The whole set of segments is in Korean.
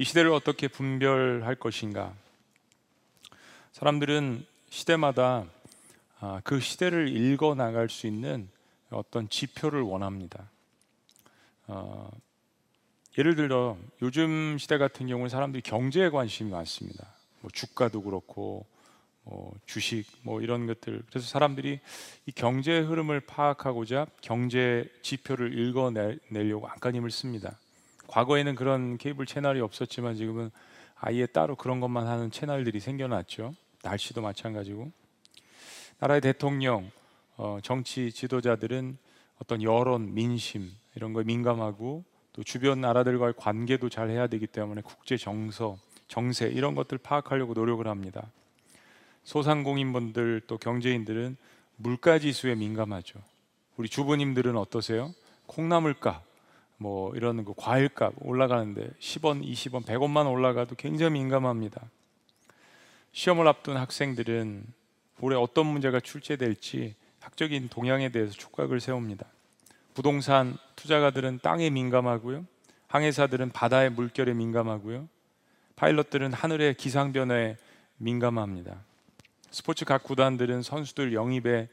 이 시대를 어떻게 분별할 것인가? 사람들은 시대마다 아, 그 시대를 읽어 나갈 수 있는 어떤 지표를 원합니다. 어, 예를 들어 요즘 시대 같은 경우는 사람들이 경제에 관심이 많습니다. 뭐 주가도 그렇고 뭐 주식 뭐 이런 것들 그래서 사람들이 이 경제 흐름을 파악하고자 경제 지표를 읽어내려고 안간힘을 씁니다. 과거에는 그런 케이블 채널이 없었지만 지금은 아예 따로 그런 것만 하는 채널들이 생겨났죠. 날씨도 마찬가지고 나라의 대통령, 어, 정치 지도자들은 어떤 여론, 민심 이런 거에 민감하고 또 주변 나라들과의 관계도 잘 해야 되기 때문에 국제 정서, 정세 이런 것들 파악하려고 노력을 합니다. 소상공인분들 또 경제인들은 물가 지수에 민감하죠. 우리 주부님들은 어떠세요? 콩나물값, 뭐 이런 거 과일값 올라가는데 10원, 20원, 100원만 올라가도 굉장히 민감합니다. 시험을 앞둔 학생들은 올해 어떤 문제가 출제될지 학적인 동향에 대해서 촉각을 세웁니다. 부동산 투자가들은 땅에 민감하고요. 항해사들은 바다의 물결에 민감하고요. 파일럿들은 하늘의 기상 변화에 민감합니다. 스포츠 각 구단들은 선수들 영입에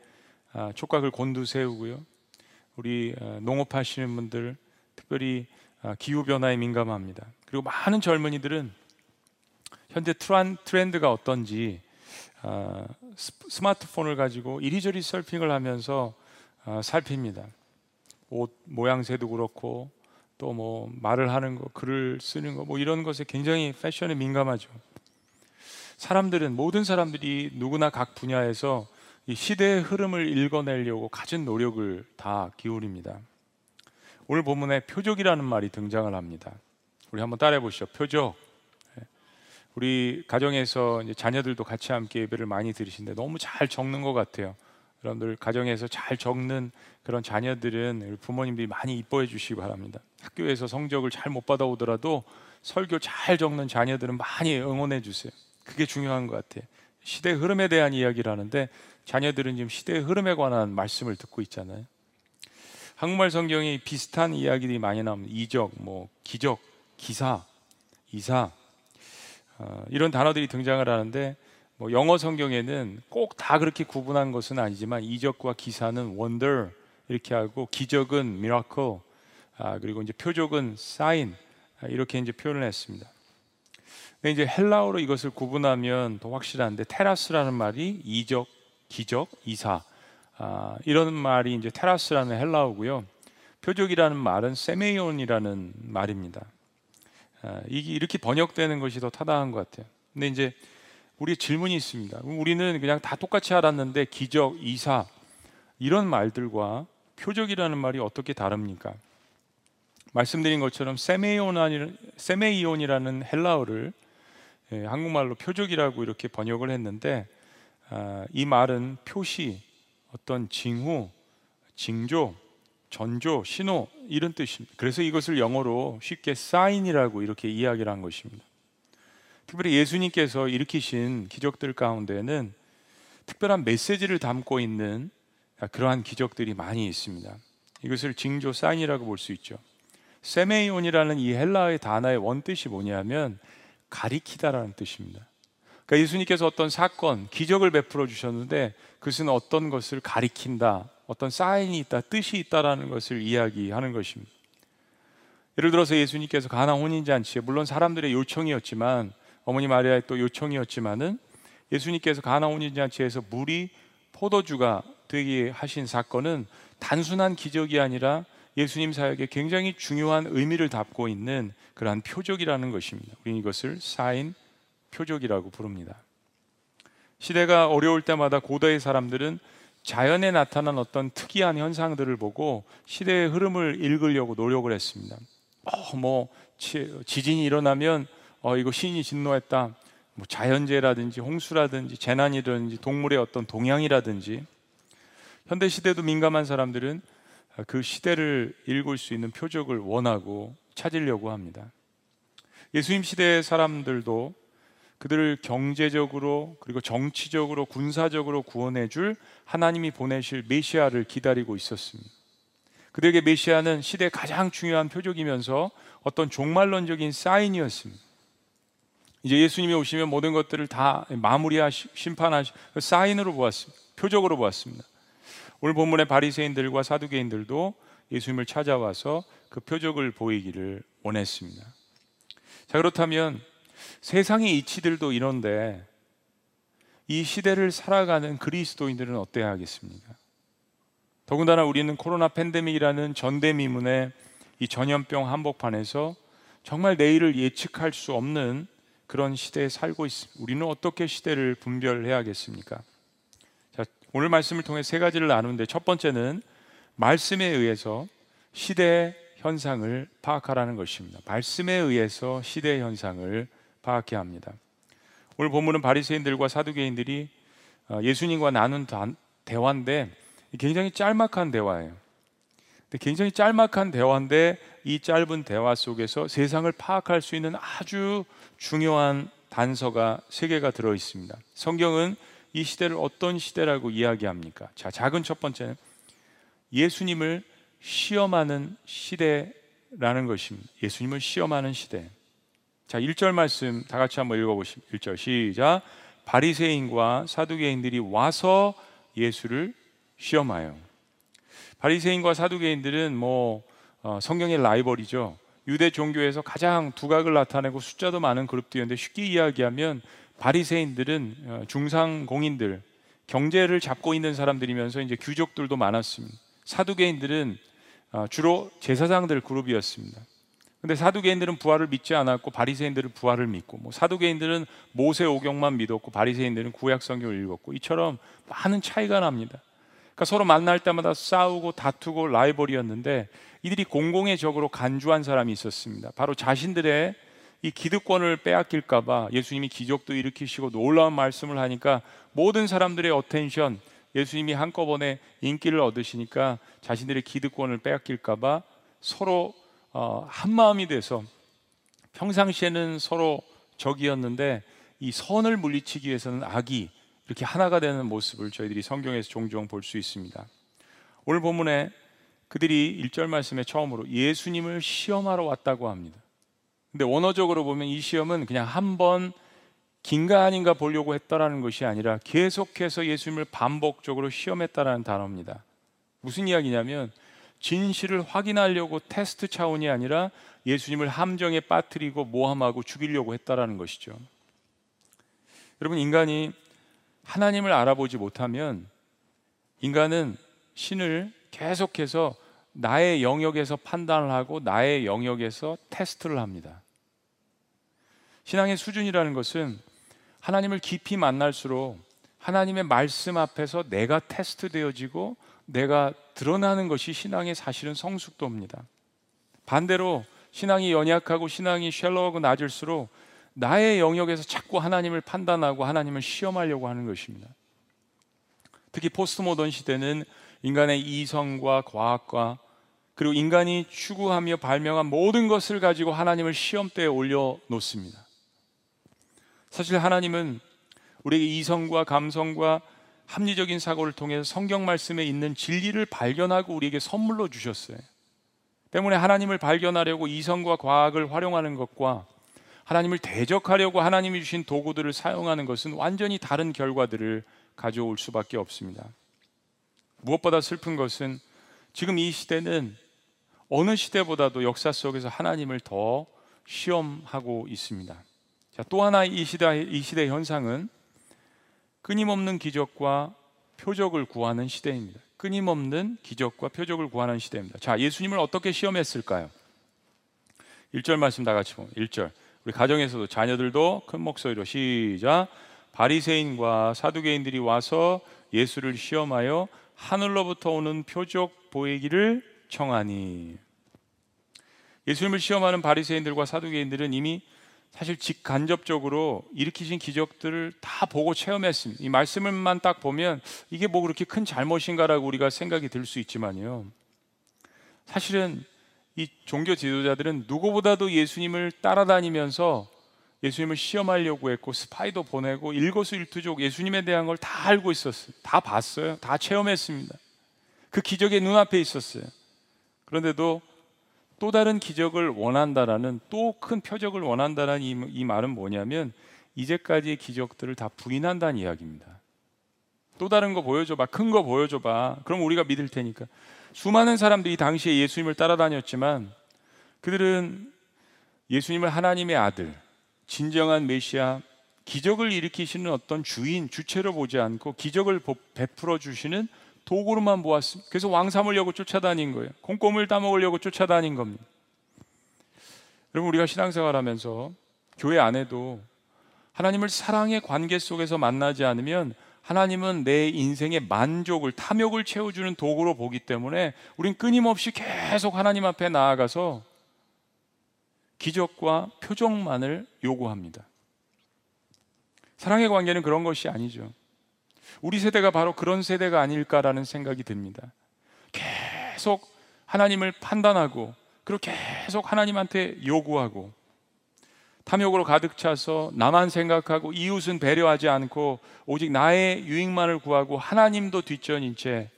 아, 촉각을 곤두세우고요. 우리 아, 농업하시는 분들 특별히 아, 기후 변화에 민감합니다. 그리고 많은 젊은이들은 현재 트렌드가 어떤지 스마트폰을 가지고 이리저리 서핑을 하면서 살핍니다. 옷 모양새도 그렇고 또 뭐 말을 하는 거, 글을 쓰는 거, 뭐 이런 것에 굉장히 패션에 민감하죠. 사람들은 모든 사람들이 누구나 각 분야에서 이 시대의 흐름을 읽어내려고 가진 노력을 다 기울입니다. 오늘 본문에 표적이라는 말이 등장을 합니다. 우리 한번 따라해 보시죠. 표적. 예. 우리 가정에서 자녀들도 같이 함께 예배를 많이 들으시는데 너무 잘 적는 것 같아요. 여러분들 가정에서 잘 적는 그런 자녀들은 부모님들이 많이 이뻐해 주시기 바랍니다. 학교에서 성적을 잘 못 받아오더라도 설교 잘 적는 자녀들은 많이 응원해 주세요. 그게 중요한 것 같아요. 시대 흐름에 대한 이야기를 하는데 자녀들은 지금 시대의 흐름에 관한 말씀을 듣고 있잖아요. 한국말 성경이 비슷한 이야기들이 많이 나옵니다. 이적, 뭐 기적, 기사, 이사 어, 이런 단어들이 등장을 하는데 뭐 영어 성경에는 꼭 다 그렇게 구분한 것은 아니지만 이적과 기사는 wonder 이렇게 하고 기적은 miracle 아, 그리고 이제 표적은 sign 아, 이렇게 이제 표현을 했습니다. 근데 이제 헬라어로 이것을 구분하면 더 확실한데 테라스라는 말이 이적, 기적, 이사 아, 이런 말이 이제 테라스라는 헬라어고요. 표적이라는 말은 세메이온이라는 말입니다. 아, 이게 이렇게 번역되는 것이 더 타당한 것 같아요. 근데 이제 우리 질문이 있습니다. 우리는 그냥 다 똑같이 알았는데 기적, 이사 이런 말들과 표적이라는 말이 어떻게 다릅니까? 말씀드린 것처럼 세메이온이라는 헬라어를 예, 한국말로 표적이라고 이렇게 번역을 했는데 아, 이 말은 표시, 어떤 징후, 징조, 전조, 신호 이런 뜻입니다. 그래서 이것을 영어로 쉽게 사인이라고 이렇게 이야기를 한 것입니다. 특별히 예수님께서 일으키신 기적들 가운데는 특별한 메시지를 담고 있는 그러한 기적들이 많이 있습니다. 이것을 징조 사인이라고 볼 수 있죠. 세메이온이라는 이 헬라의 단어의 원뜻이 뭐냐면 가리키다라는 뜻입니다. 그러니까 예수님께서 어떤 사건, 기적을 베풀어 주셨는데 그것은 어떤 것을 가리킨다, 어떤 사인이 있다, 뜻이 있다라는 것을 이야기하는 것입니다. 예를 들어서 예수님께서 가나 혼인 잔치에 물론 사람들의 요청이었지만 어머니 마리아의 또 요청이었지만은 예수님께서 가나 혼인 잔치에서 물이 포도주가 되게 하신 사건은 단순한 기적이 아니라 예수님 사역에 굉장히 중요한 의미를 담고 있는 그러한 표적이라는 것입니다. 우리는 이것을 사인 표적이라고 부릅니다. 시대가 어려울 때마다 고대의 사람들은 자연에 나타난 어떤 특이한 현상들을 보고 시대의 흐름을 읽으려고 노력을 했습니다. 어, 뭐 지진이 일어나면 어, 이거 신이 진노했다. 뭐 자연재해라든지 홍수라든지 재난이라든지 동물의 어떤 동향이라든지 현대 시대도 민감한 사람들은 그 시대를 읽을 수 있는 표적을 원하고 찾으려고 합니다. 예수님 시대의 사람들도 그들을 경제적으로 그리고 정치적으로 군사적으로 구원해 줄 하나님이 보내실 메시아를 기다리고 있었습니다. 그들에게 메시아는 시대 가장 중요한 표적이면서 어떤 종말론적인 사인이었습니다. 이제 예수님이 오시면 모든 것들을 다 마무리하시 심판하시 사인으로 보았습니다. 표적으로 보았습니다. 오늘 본문의 바리새인들과 사두개인들도 예수님을 찾아와서 그 표적을 보이기를 원했습니다. 자 그렇다면 세상의 이치들도 이런데 이 시대를 살아가는 그리스도인들은 어때야 하겠습니까? 더군다나 우리는 코로나 팬데믹이라는 전대미문의 이 전염병 한복판에서 정말 내일을 예측할 수 없는 그런 시대에 살고 있습니다. 우리는 어떻게 시대를 분별해야겠습니까? 자, 오늘 말씀을 통해 세 가지를 나누는데 첫 번째는 말씀에 의해서 시대 현상을 파악하라는 것입니다. 말씀에 의해서 시대 현상을 파악해야 합니다. 오늘 본문은 바리새인들과 사두개인들이 어, 예수님과 나눈 대화인데 굉장히 짤막한 대화예요. 굉장히 짤막한 대화인데 이 짧은 대화 속에서 세상을 파악할 수 있는 아주 중요한 단서가 세 개가 들어 있습니다. 성경은 이 시대를 어떤 시대라고 이야기합니까? 자, 작은 첫 번째는 예수님을 시험하는 시대라는 것입니다. 예수님을 시험하는 시대. 자, 1절 말씀 다 같이 한번 읽어 보십시오. 1절 시작. 바리새인과 사두개인들이 와서 예수를 시험하여. 바리새인과 사두개인들은 뭐 어, 성경의 라이벌이죠. 유대 종교에서 가장 두각을 나타내고 숫자도 많은 그룹들이었는데 쉽게 이야기하면 바리새인들은 어, 중상공인들, 경제를 잡고 있는 사람들이면서 이제 귀족들도 많았습니다. 사두개인들은 어, 주로 제사장들 그룹이었습니다. 근데 사두개인들은 부활을 믿지 않았고 바리새인들은 부활을 믿고 뭐 사두개인들은 모세 오경만 믿었고 바리새인들은 구약 성경을 읽었고 이처럼 많은 차이가 납니다. 그러니까 서로 만날 때마다 싸우고 다투고 라이벌이었는데 이들이 공공의 적으로 간주한 사람이 있었습니다. 바로 자신들의 이 기득권을 빼앗길까봐 예수님이 기적도 일으키시고 놀라운 말씀을 하니까 모든 사람들의 attention 예수님이 한꺼번에 인기를 얻으시니까 자신들의 기득권을 빼앗길까봐 서로 어, 한 마음이 돼서 평상시에는 서로 적이었는데 이 선을 물리치기 위해서는 악이 이렇게 하나가 되는 모습을 저희들이 성경에서 종종 볼 수 있습니다. 오늘 본문에 그들이 1절 말씀에 처음으로 예수님을 시험하러 왔다고 합니다. 근데 원어적으로 보면 이 시험은 그냥 한 번 긴가 아닌가 보려고 했다라는 것이 아니라 계속해서 예수님을 반복적으로 시험했다라는 단어입니다. 무슨 이야기냐면 진실을 확인하려고 테스트 차원이 아니라 예수님을 함정에 빠뜨리고 모함하고 죽이려고 했다라는 것이죠. 여러분 인간이 하나님을 알아보지 못하면 인간은 신을 계속해서 나의 영역에서 판단을 하고 나의 영역에서 테스트를 합니다. 신앙의 수준이라는 것은 하나님을 깊이 만날수록 하나님의 말씀 앞에서 내가 테스트 되어지고 내가 드러나는 것이 신앙의 사실은 성숙도입니다. 반대로 신앙이 연약하고 신앙이 셜로하고 낮을수록 나의 영역에서 자꾸 하나님을 판단하고 하나님을 시험하려고 하는 것입니다. 특히 포스트 모던 시대는 인간의 이성과 과학과 그리고 인간이 추구하며 발명한 모든 것을 가지고 하나님을 시험대에 올려 놓습니다. 사실 하나님은 우리에게 이성과 감성과 합리적인 사고를 통해서 성경 말씀에 있는 진리를 발견하고 우리에게 선물로 주셨어요. 때문에 하나님을 발견하려고 이성과 과학을 활용하는 것과 하나님을 대적하려고 하나님이 주신 도구들을 사용하는 것은 완전히 다른 결과들을 가져올 수밖에 없습니다. 무엇보다 슬픈 것은 지금 이 시대는 어느 시대보다도 역사 속에서 하나님을 더 시험하고 있습니다. 자, 또 하나 이 시대 이 시대 현상은 끊임없는 기적과 표적을 구하는 시대입니다. 끊임없는 기적과 표적을 구하는 시대입니다. 자, 예수님을 어떻게 시험했을까요? 1절 말씀 다 같이 보면 1절. 우리 가정에서도 자녀들도 큰 목소리로 시작. 바리새인과 사두개인들이 와서 예수를 시험하여 하늘로부터 오는 표적 보이기를 청하니. 예수님을 시험하는 바리새인들과 사두개인들은 이미 사실 직간접적으로 일으키신 기적들을 다 보고 체험했습니다. 이 말씀을만 딱 보면 이게 뭐 그렇게 큰 잘못인가라고 우리가 생각이 들 수 있지만요. 사실은 이 종교 지도자들은 누구보다도 예수님을 따라다니면서 예수님을 시험하려고 했고 스파이도 보내고 일거수일투족 예수님에 대한 걸 다 알고 있었어요. 다 봤어요. 다 체험했습니다. 그 기적의 눈앞에 있었어요. 그런데도 또 다른 기적을 원한다라는 또 큰 표적을 원한다라는 이, 이 말은 뭐냐면 이제까지의 기적들을 다 부인한다는 이야기입니다. 또 다른 거 보여줘봐, 큰 거 보여줘봐. 그럼 우리가 믿을 테니까. 수많은 사람들이 당시에 예수님을 따라다녔지만 그들은 예수님을 하나님의 아들, 진정한 메시아, 기적을 일으키시는 어떤 주인, 주체로 보지 않고 기적을 베풀어 주시는 도구로만 보았습니다. 그래서 왕 삼으려고 쫓아다닌 거예요. 콩고물 따먹으려고 쫓아다닌 겁니다. 여러분 우리가 신앙생활하면서 교회 안에도 하나님을 사랑의 관계 속에서 만나지 않으면 하나님은 내 인생의 만족을 탐욕을 채워주는 도구로 보기 때문에 우린 끊임없이 계속 하나님 앞에 나아가서 기적과 표적만을 요구합니다. 사랑의 관계는 그런 것이 아니죠. 우리 세대가 바로 그런 세대가 아닐까라는 생각이 듭니다. 계속 하나님을 판단하고 그리고 계속 하나님한테 요구하고 탐욕으로 가득 차서 나만 생각하고 이웃은 배려하지 않고 오직 나의 유익만을 구하고 하나님도 뒷전인 채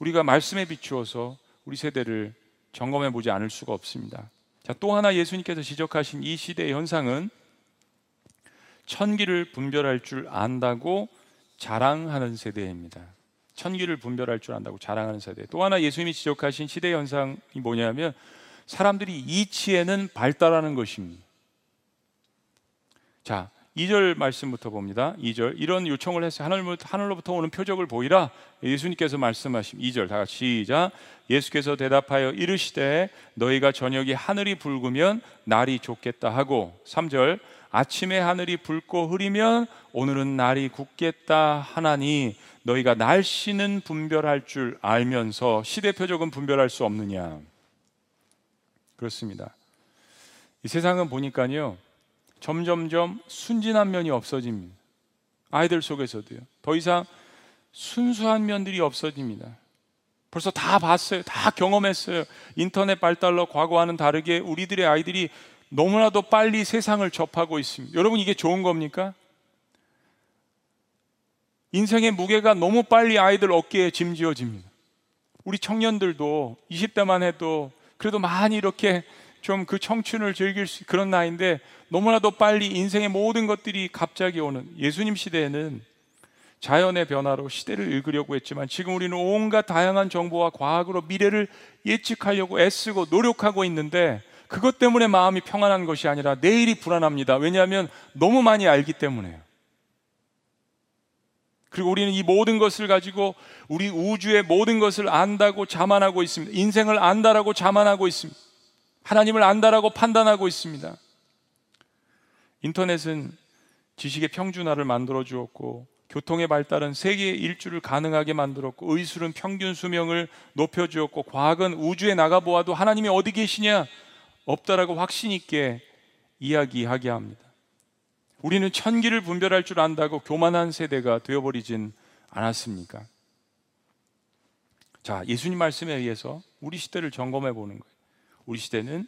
우리가 말씀에 비추어서 우리 세대를 점검해 보지 않을 수가 없습니다. 자, 또 하나 예수님께서 지적하신 이 시대의 현상은 천기를 분별할 줄 안다고 자랑하는 세대입니다. 천기를 분별할 줄 안다고 자랑하는 세대. 또 하나 예수님이 지적하신 시대 현상이 뭐냐면 사람들이 이치에는 발달하는 것입니다. 자, 2절 말씀부터 봅니다. 2절. 이런 요청을 했어요. 하늘로부터 오는 표적을 보이라. 예수님께서 말씀하심. 2절. 다 같이 시작. 예수께서 대답하여 이르시되 너희가 저녁이 하늘이 붉으면 날이 좋겠다 하고 3절. 아침에 하늘이 붉고 흐리면 오늘은 날이 굳겠다 하나니 너희가 날씨는 분별할 줄 알면서 시대 표적은 분별할 수 없느냐. 그렇습니다. 이 세상은 보니까요. 점점점 순진한 면이 없어집니다. 아이들 속에서도요. 더 이상 순수한 면들이 없어집니다. 벌써 다 봤어요. 다 경험했어요. 인터넷 발달로 과거와는 다르게 우리들의 아이들이 너무나도 빨리 세상을 접하고 있습니다. 여러분 이게 좋은 겁니까? 인생의 무게가 너무 빨리 아이들 어깨에 짐지어집니다. 우리 청년들도 20대만 해도 그래도 많이 이렇게 좀 그 청춘을 즐길 수 그런 나이인데 너무나도 빨리 인생의 모든 것들이 갑자기 오는 예수님 시대에는 자연의 변화로 시대를 읽으려고 했지만 지금 우리는 온갖 다양한 정보와 과학으로 미래를 예측하려고 애쓰고 노력하고 있는데 그것 때문에 마음이 평안한 것이 아니라 내일이 불안합니다. 왜냐하면 너무 많이 알기 때문에요. 그리고 우리는 이 모든 것을 가지고 우리 우주의 모든 것을 안다고 자만하고 있습니다. 인생을 안다라고 자만하고 있습니다. 하나님을 안다라고 판단하고 있습니다. 인터넷은 지식의 평준화를 만들어 주었고 교통의 발달은 세계 일주를 가능하게 만들었고 의술은 평균 수명을 높여 주었고 과학은 우주에 나가 보아도 하나님이 어디 계시냐 없다라고 확신 있게 이야기하게 합니다. 우리는 천기를 분별할 줄 안다고 교만한 세대가 되어버리진 않았습니까? 자, 예수님 말씀에 의해서 우리 시대를 점검해 보는 거예요. 우리 시대는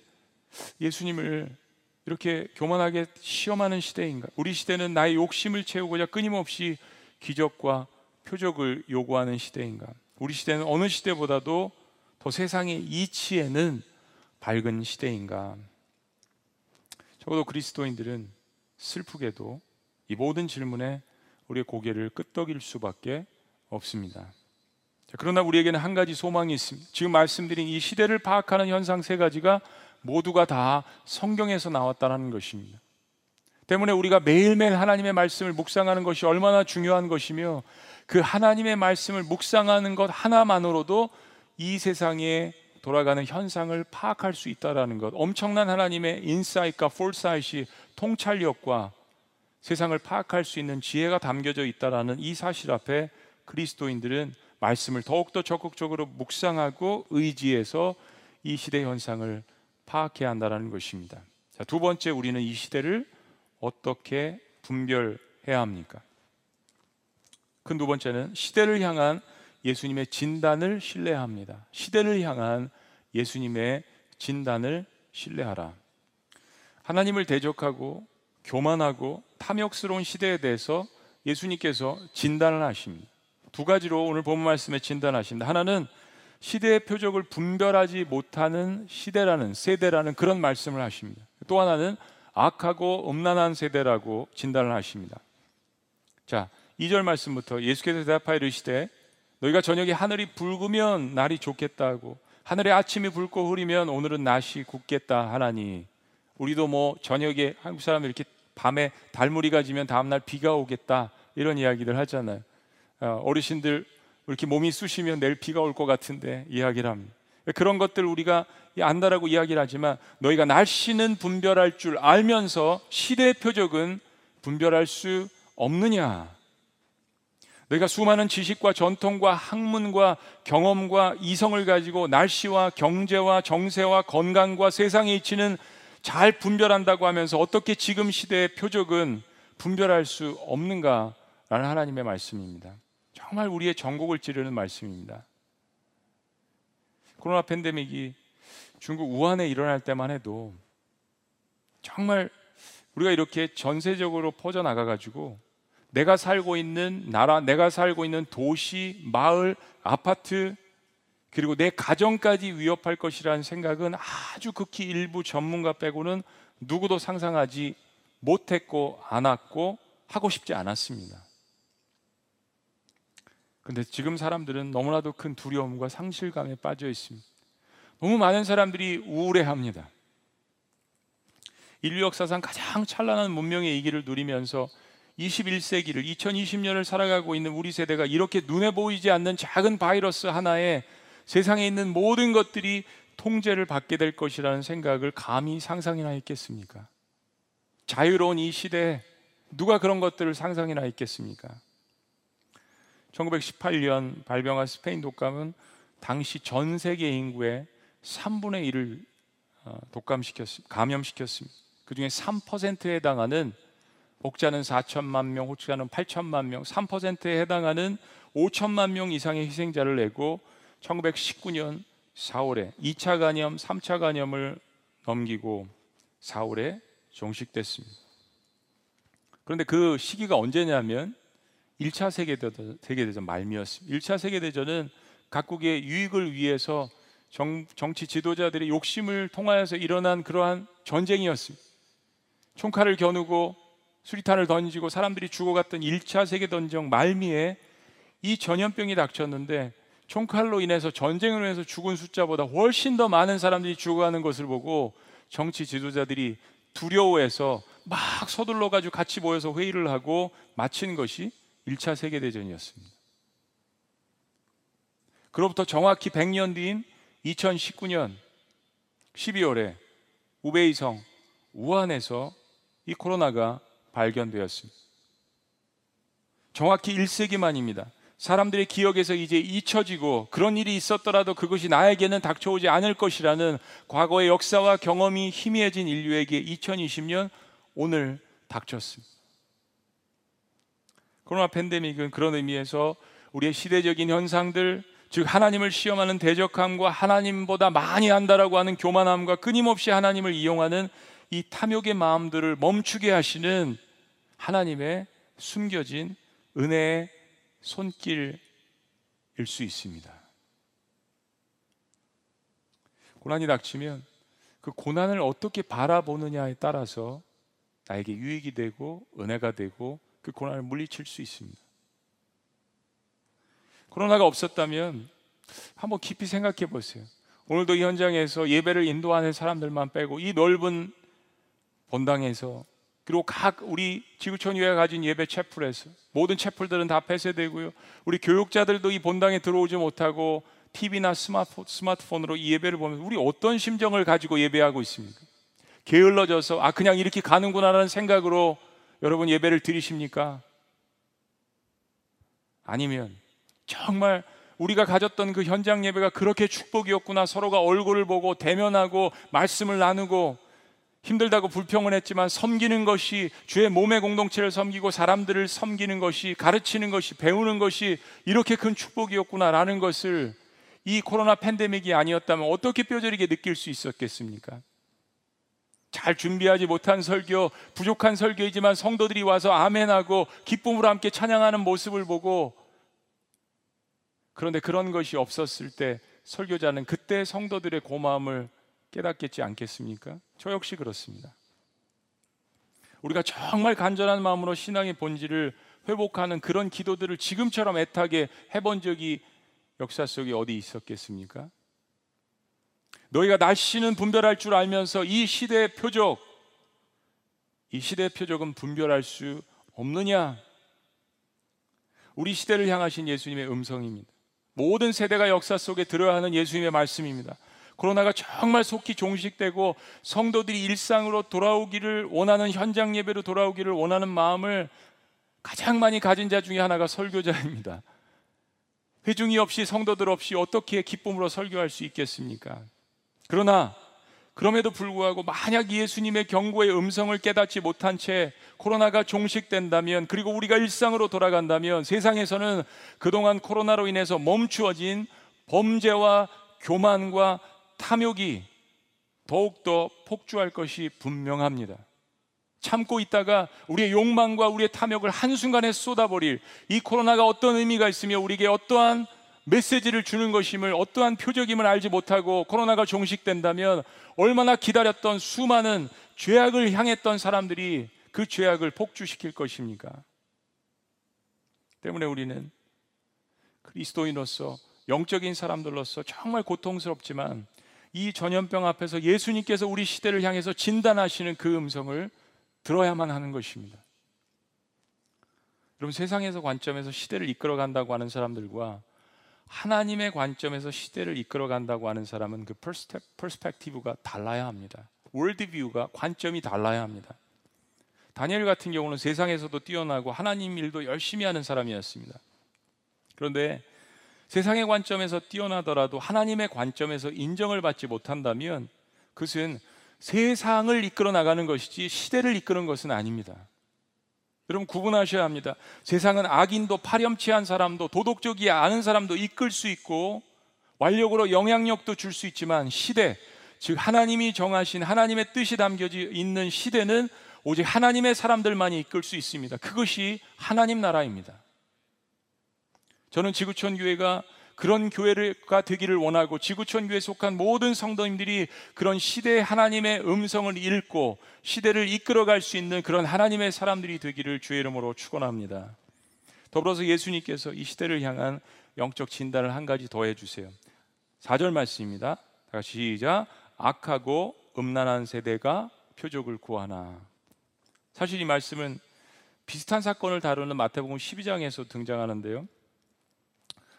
예수님을 이렇게 교만하게 시험하는 시대인가? 우리 시대는 나의 욕심을 채우고자 끊임없이 기적과 표적을 요구하는 시대인가? 우리 시대는 어느 시대보다도 더 세상의 이치에는 밝은 시대인가? 적어도 그리스도인들은 슬프게도 이 모든 질문에 우리의 고개를 끄덕일 수밖에 없습니다. 자, 그러나 우리에게는 한 가지 소망이 있습니다. 지금 말씀드린 이 시대를 파악하는 현상 세 가지가 모두가 다 성경에서 나왔다는 것입니다. 때문에 우리가 매일매일 하나님의 말씀을 묵상하는 것이 얼마나 중요한 것이며 그 하나님의 말씀을 묵상하는 것 하나만으로도 이 세상에 돌아가는 현상을 파악할 수 있다라는 것. 엄청난 하나님의 인사이트과 폴사이트이 통찰력과 세상을 파악할 수 있는 지혜가 담겨져 있다라는 이 사실 앞에 그리스도인들은 말씀을 더욱더 적극적으로 묵상하고 의지해서 이 시대 현상을 파악해야 한다는 것입니다. 자, 두 번째 우리는 이 시대를 어떻게 분별해야 합니까? 그 두 번째는 시대를 향한 예수님의 진단을 신뢰합니다. 시대를 향한 예수님의 진단을 신뢰하라. 하나님을 대적하고 교만하고 탐욕스러운 시대에 대해서 예수님께서 진단을 하십니다. 두 가지로 오늘 본 말씀에 진단하십니다. 하나는 시대의 표적을 분별하지 못하는 시대라는 세대라는 그런 말씀을 하십니다. 또 하나는 악하고 음란한 세대라고 진단을 하십니다. 자, 2절 말씀부터 예수께서 대답하여 이르시되 너희가 저녁에 하늘이 붉으면 날이 좋겠다고 하늘에 아침이 붉고 흐리면 오늘은 낮이 굳겠다 하나니 우리도 뭐 저녁에 한국 사람 이렇게 밤에 달무리가 지면 다음날 비가 오겠다 이런 이야기들 하잖아요. 어, 어르신들 이렇게 몸이 쑤시면 내일 비가 올 것 같은데 이야기를 합니다. 그런 것들 우리가 안다라고 이야기를 하지만 너희가 날씨는 분별할 줄 알면서 시대의 표적은 분별할 수 없느냐? 너희가 수많은 지식과 전통과 학문과 경험과 이성을 가지고 날씨와 경제와 정세와 건강과 세상에 이치는 잘 분별한다고 하면서 어떻게 지금 시대의 표적은 분별할 수 없는가라는 하나님의 말씀입니다. 정말 우리의 전곡을 찌르는 말씀입니다. 코로나 팬데믹이 중국 우한에 일어날 때만 해도 정말 우리가 이렇게 전세적으로 퍼져 나가 가지고 내가 살고 있는 나라, 내가 살고 있는 도시, 마을, 아파트 그리고 내 가정까지 위협할 것이라는 생각은 아주 극히 일부 전문가 빼고는 누구도 상상하지 못했고 않았고 하고 싶지 않았습니다. 근데 지금 사람들은 너무나도 큰 두려움과 상실감에 빠져 있습니다. 너무 많은 사람들이 우울해합니다. 인류 역사상 가장 찬란한 문명의 이기를 누리면서 21세기를 2020년을 살아가고 있는 우리 세대가 이렇게 눈에 보이지 않는 작은 바이러스 하나에 세상에 있는 모든 것들이 통제를 받게 될 것이라는 생각을 감히 상상이나 했겠습니까? 자유로운 이 시대에 누가 그런 것들을 상상이나 했겠습니까? 1918년 발병한 스페인 독감은 당시 전 세계 인구의 3분의 1을 어, 독감시켰습니다. 감염시켰습니다. 그 중에 3%에 해당하는 혹자는 4천만 명, 혹자는 8천만 명, 3%에 해당하는 5천만 명 이상의 희생자를 내고 1919년 4월에 2차 간염, 3차 간염을 넘기고 4월에 종식됐습니다. 그런데 그 시기가 언제냐면 1차 세계대전, 세계대전 말미였습니다. 1차 세계대전은 각국의 유익을 위해서 정, 정치 지도자들의 욕심을 통하여서 일어난 그러한 전쟁이었습니다. 총칼을 겨누고 수리탄을 던지고 사람들이 죽어갔던 1차 세계대전 말미에 이 전염병이 닥쳤는데 총칼로 인해서 전쟁으로 인해서 죽은 숫자보다 훨씬 더 많은 사람들이 죽어가는 것을 보고 정치 지도자들이 두려워해서 막 서둘러 가지고 같이 모여서 회의를 하고 마친 것이 1차 세계대전이었습니다. 그로부터 정확히 100년 뒤인 2019년 12월에 우베이성 우한에서 이 코로나가 발견되었습니다. 정확히 1세기 만입니다. 사람들의 기억에서 이제 잊혀지고 그런 일이 있었더라도 그것이 나에게는 닥쳐오지 않을 것이라는 과거의 역사와 경험이 희미해진 인류에게 2020년 오늘 닥쳤습니다. 코로나 팬데믹은 그런 의미에서 우리의 시대적인 현상들, 즉 하나님을 시험하는 대적함과 하나님보다 많이 한다라고 하는 교만함과 끊임없이 하나님을 이용하는 이 탐욕의 마음들을 멈추게 하시는 하나님의 숨겨진 은혜의 손길일 수 있습니다. 고난이 닥치면 그 고난을 어떻게 바라보느냐에 따라서 나에게 유익이 되고 은혜가 되고 그 고난을 물리칠 수 있습니다. 코로나가 없었다면 한번 깊이 생각해 보세요. 오늘도 이 현장에서 예배를 인도하는 사람들만 빼고 이 넓은 본당에서 그리고 각 우리 지구촌 교회가 가진 예배 채플에서 모든 채플들은 다 폐쇄되고요. 우리 교육자들도 이 본당에 들어오지 못하고 TV나 스마트, 스마트폰으로 이 예배를 보면 우리 어떤 심정을 가지고 예배하고 있습니까? 게을러져서 아 그냥 이렇게 가는구나라는 생각으로 여러분 예배를 드리십니까? 아니면 정말 우리가 가졌던 그 현장 예배가 그렇게 축복이었구나 서로가 얼굴을 보고 대면하고 말씀을 나누고 힘들다고 불평을 했지만 섬기는 것이 주의 몸의 공동체를 섬기고 사람들을 섬기는 것이 가르치는 것이 배우는 것이 이렇게 큰 축복이었구나라는 것을 이 코로나 팬데믹이 아니었다면 어떻게 뼈저리게 느낄 수 있었겠습니까? 잘 준비하지 못한 설교, 부족한 설교이지만 성도들이 와서 아멘하고 기쁨으로 함께 찬양하는 모습을 보고 그런데 그런 것이 없었을 때 설교자는 그때 성도들의 고마움을 깨닫겠지 않겠습니까? 저 역시 그렇습니다. 우리가 정말 간절한 마음으로 신앙의 본질을 회복하는 그런 기도들을 지금처럼 애타게 해본 적이 역사 속에 어디 있었겠습니까? 너희가 날씨는 분별할 줄 알면서 이 시대의 표적, 이 시대의 표적은 분별할 수 없느냐? 우리 시대를 향하신 예수님의 음성입니다. 모든 세대가 역사 속에 들어가는 예수님의 말씀입니다. 코로나가 정말 속히 종식되고 성도들이 일상으로 돌아오기를 원하는 현장 예배로 돌아오기를 원하는 마음을 가장 많이 가진 자 중에 하나가 설교자입니다. 회중이 없이 성도들 없이 어떻게 기쁨으로 설교할 수 있겠습니까? 그러나 그럼에도 불구하고 만약 예수님의 경고의 음성을 깨닫지 못한 채 코로나가 종식된다면 그리고 우리가 일상으로 돌아간다면 세상에서는 그동안 코로나로 인해서 멈추어진 범죄와 교만과 탐욕이 더욱더 폭주할 것이 분명합니다. 참고 있다가 우리의 욕망과 우리의 탐욕을 한순간에 쏟아버릴 이 코로나가 어떤 의미가 있으며 우리에게 어떠한 메시지를 주는 것임을 어떠한 표적임을 알지 못하고 코로나가 종식된다면 얼마나 기다렸던 수많은 죄악을 향했던 사람들이 그 죄악을 폭주시킬 것입니까? 때문에 우리는 그리스도인으로서 영적인 사람들로서 정말 고통스럽지만 이 전염병 앞에서 예수님께서 우리 시대를 향해서 진단하시는 그 음성을 들어야만 하는 것입니다. 여러분 세상에서 관점에서 시대를 이끌어 간다고 하는 사람들과 하나님의 관점에서 시대를 이끌어 간다고 하는 사람은 그 퍼스펙티브가 달라야 합니다. 월드뷰가 관점이 달라야 합니다. 다니엘 같은 경우는 세상에서도 뛰어나고 하나님 일도 열심히 하는 사람이었습니다. 그런데 세상의 관점에서 뛰어나더라도 하나님의 관점에서 인정을 받지 못한다면 그것은 세상을 이끌어 나가는 것이지 시대를 이끄는 것은 아닙니다. 여러분 구분하셔야 합니다. 세상은 악인도 파렴치한 사람도 도덕적이 않은 사람도 이끌 수 있고 완력으로 영향력도 줄 수 있지만 시대 즉 하나님이 정하신 하나님의 뜻이 담겨져 있는 시대는 오직 하나님의 사람들만이 이끌 수 있습니다. 그것이 하나님 나라입니다. 저는 지구촌 교회가 그런 교회가 되기를 원하고 지구촌 교회에 속한 모든 성도님들이 그런 시대의 하나님의 음성을 읽고 시대를 이끌어갈 수 있는 그런 하나님의 사람들이 되기를 주의 이름으로 축원합니다. 더불어서 예수님께서 이 시대를 향한 영적 진단을 한 가지 더 해 주세요. 4절 말씀입니다. 다시 시작. 악하고 음란한 세대가 표적을 구하나. 사실 이 말씀은 비슷한 사건을 다루는 마태복음 12장에서 등장하는데요.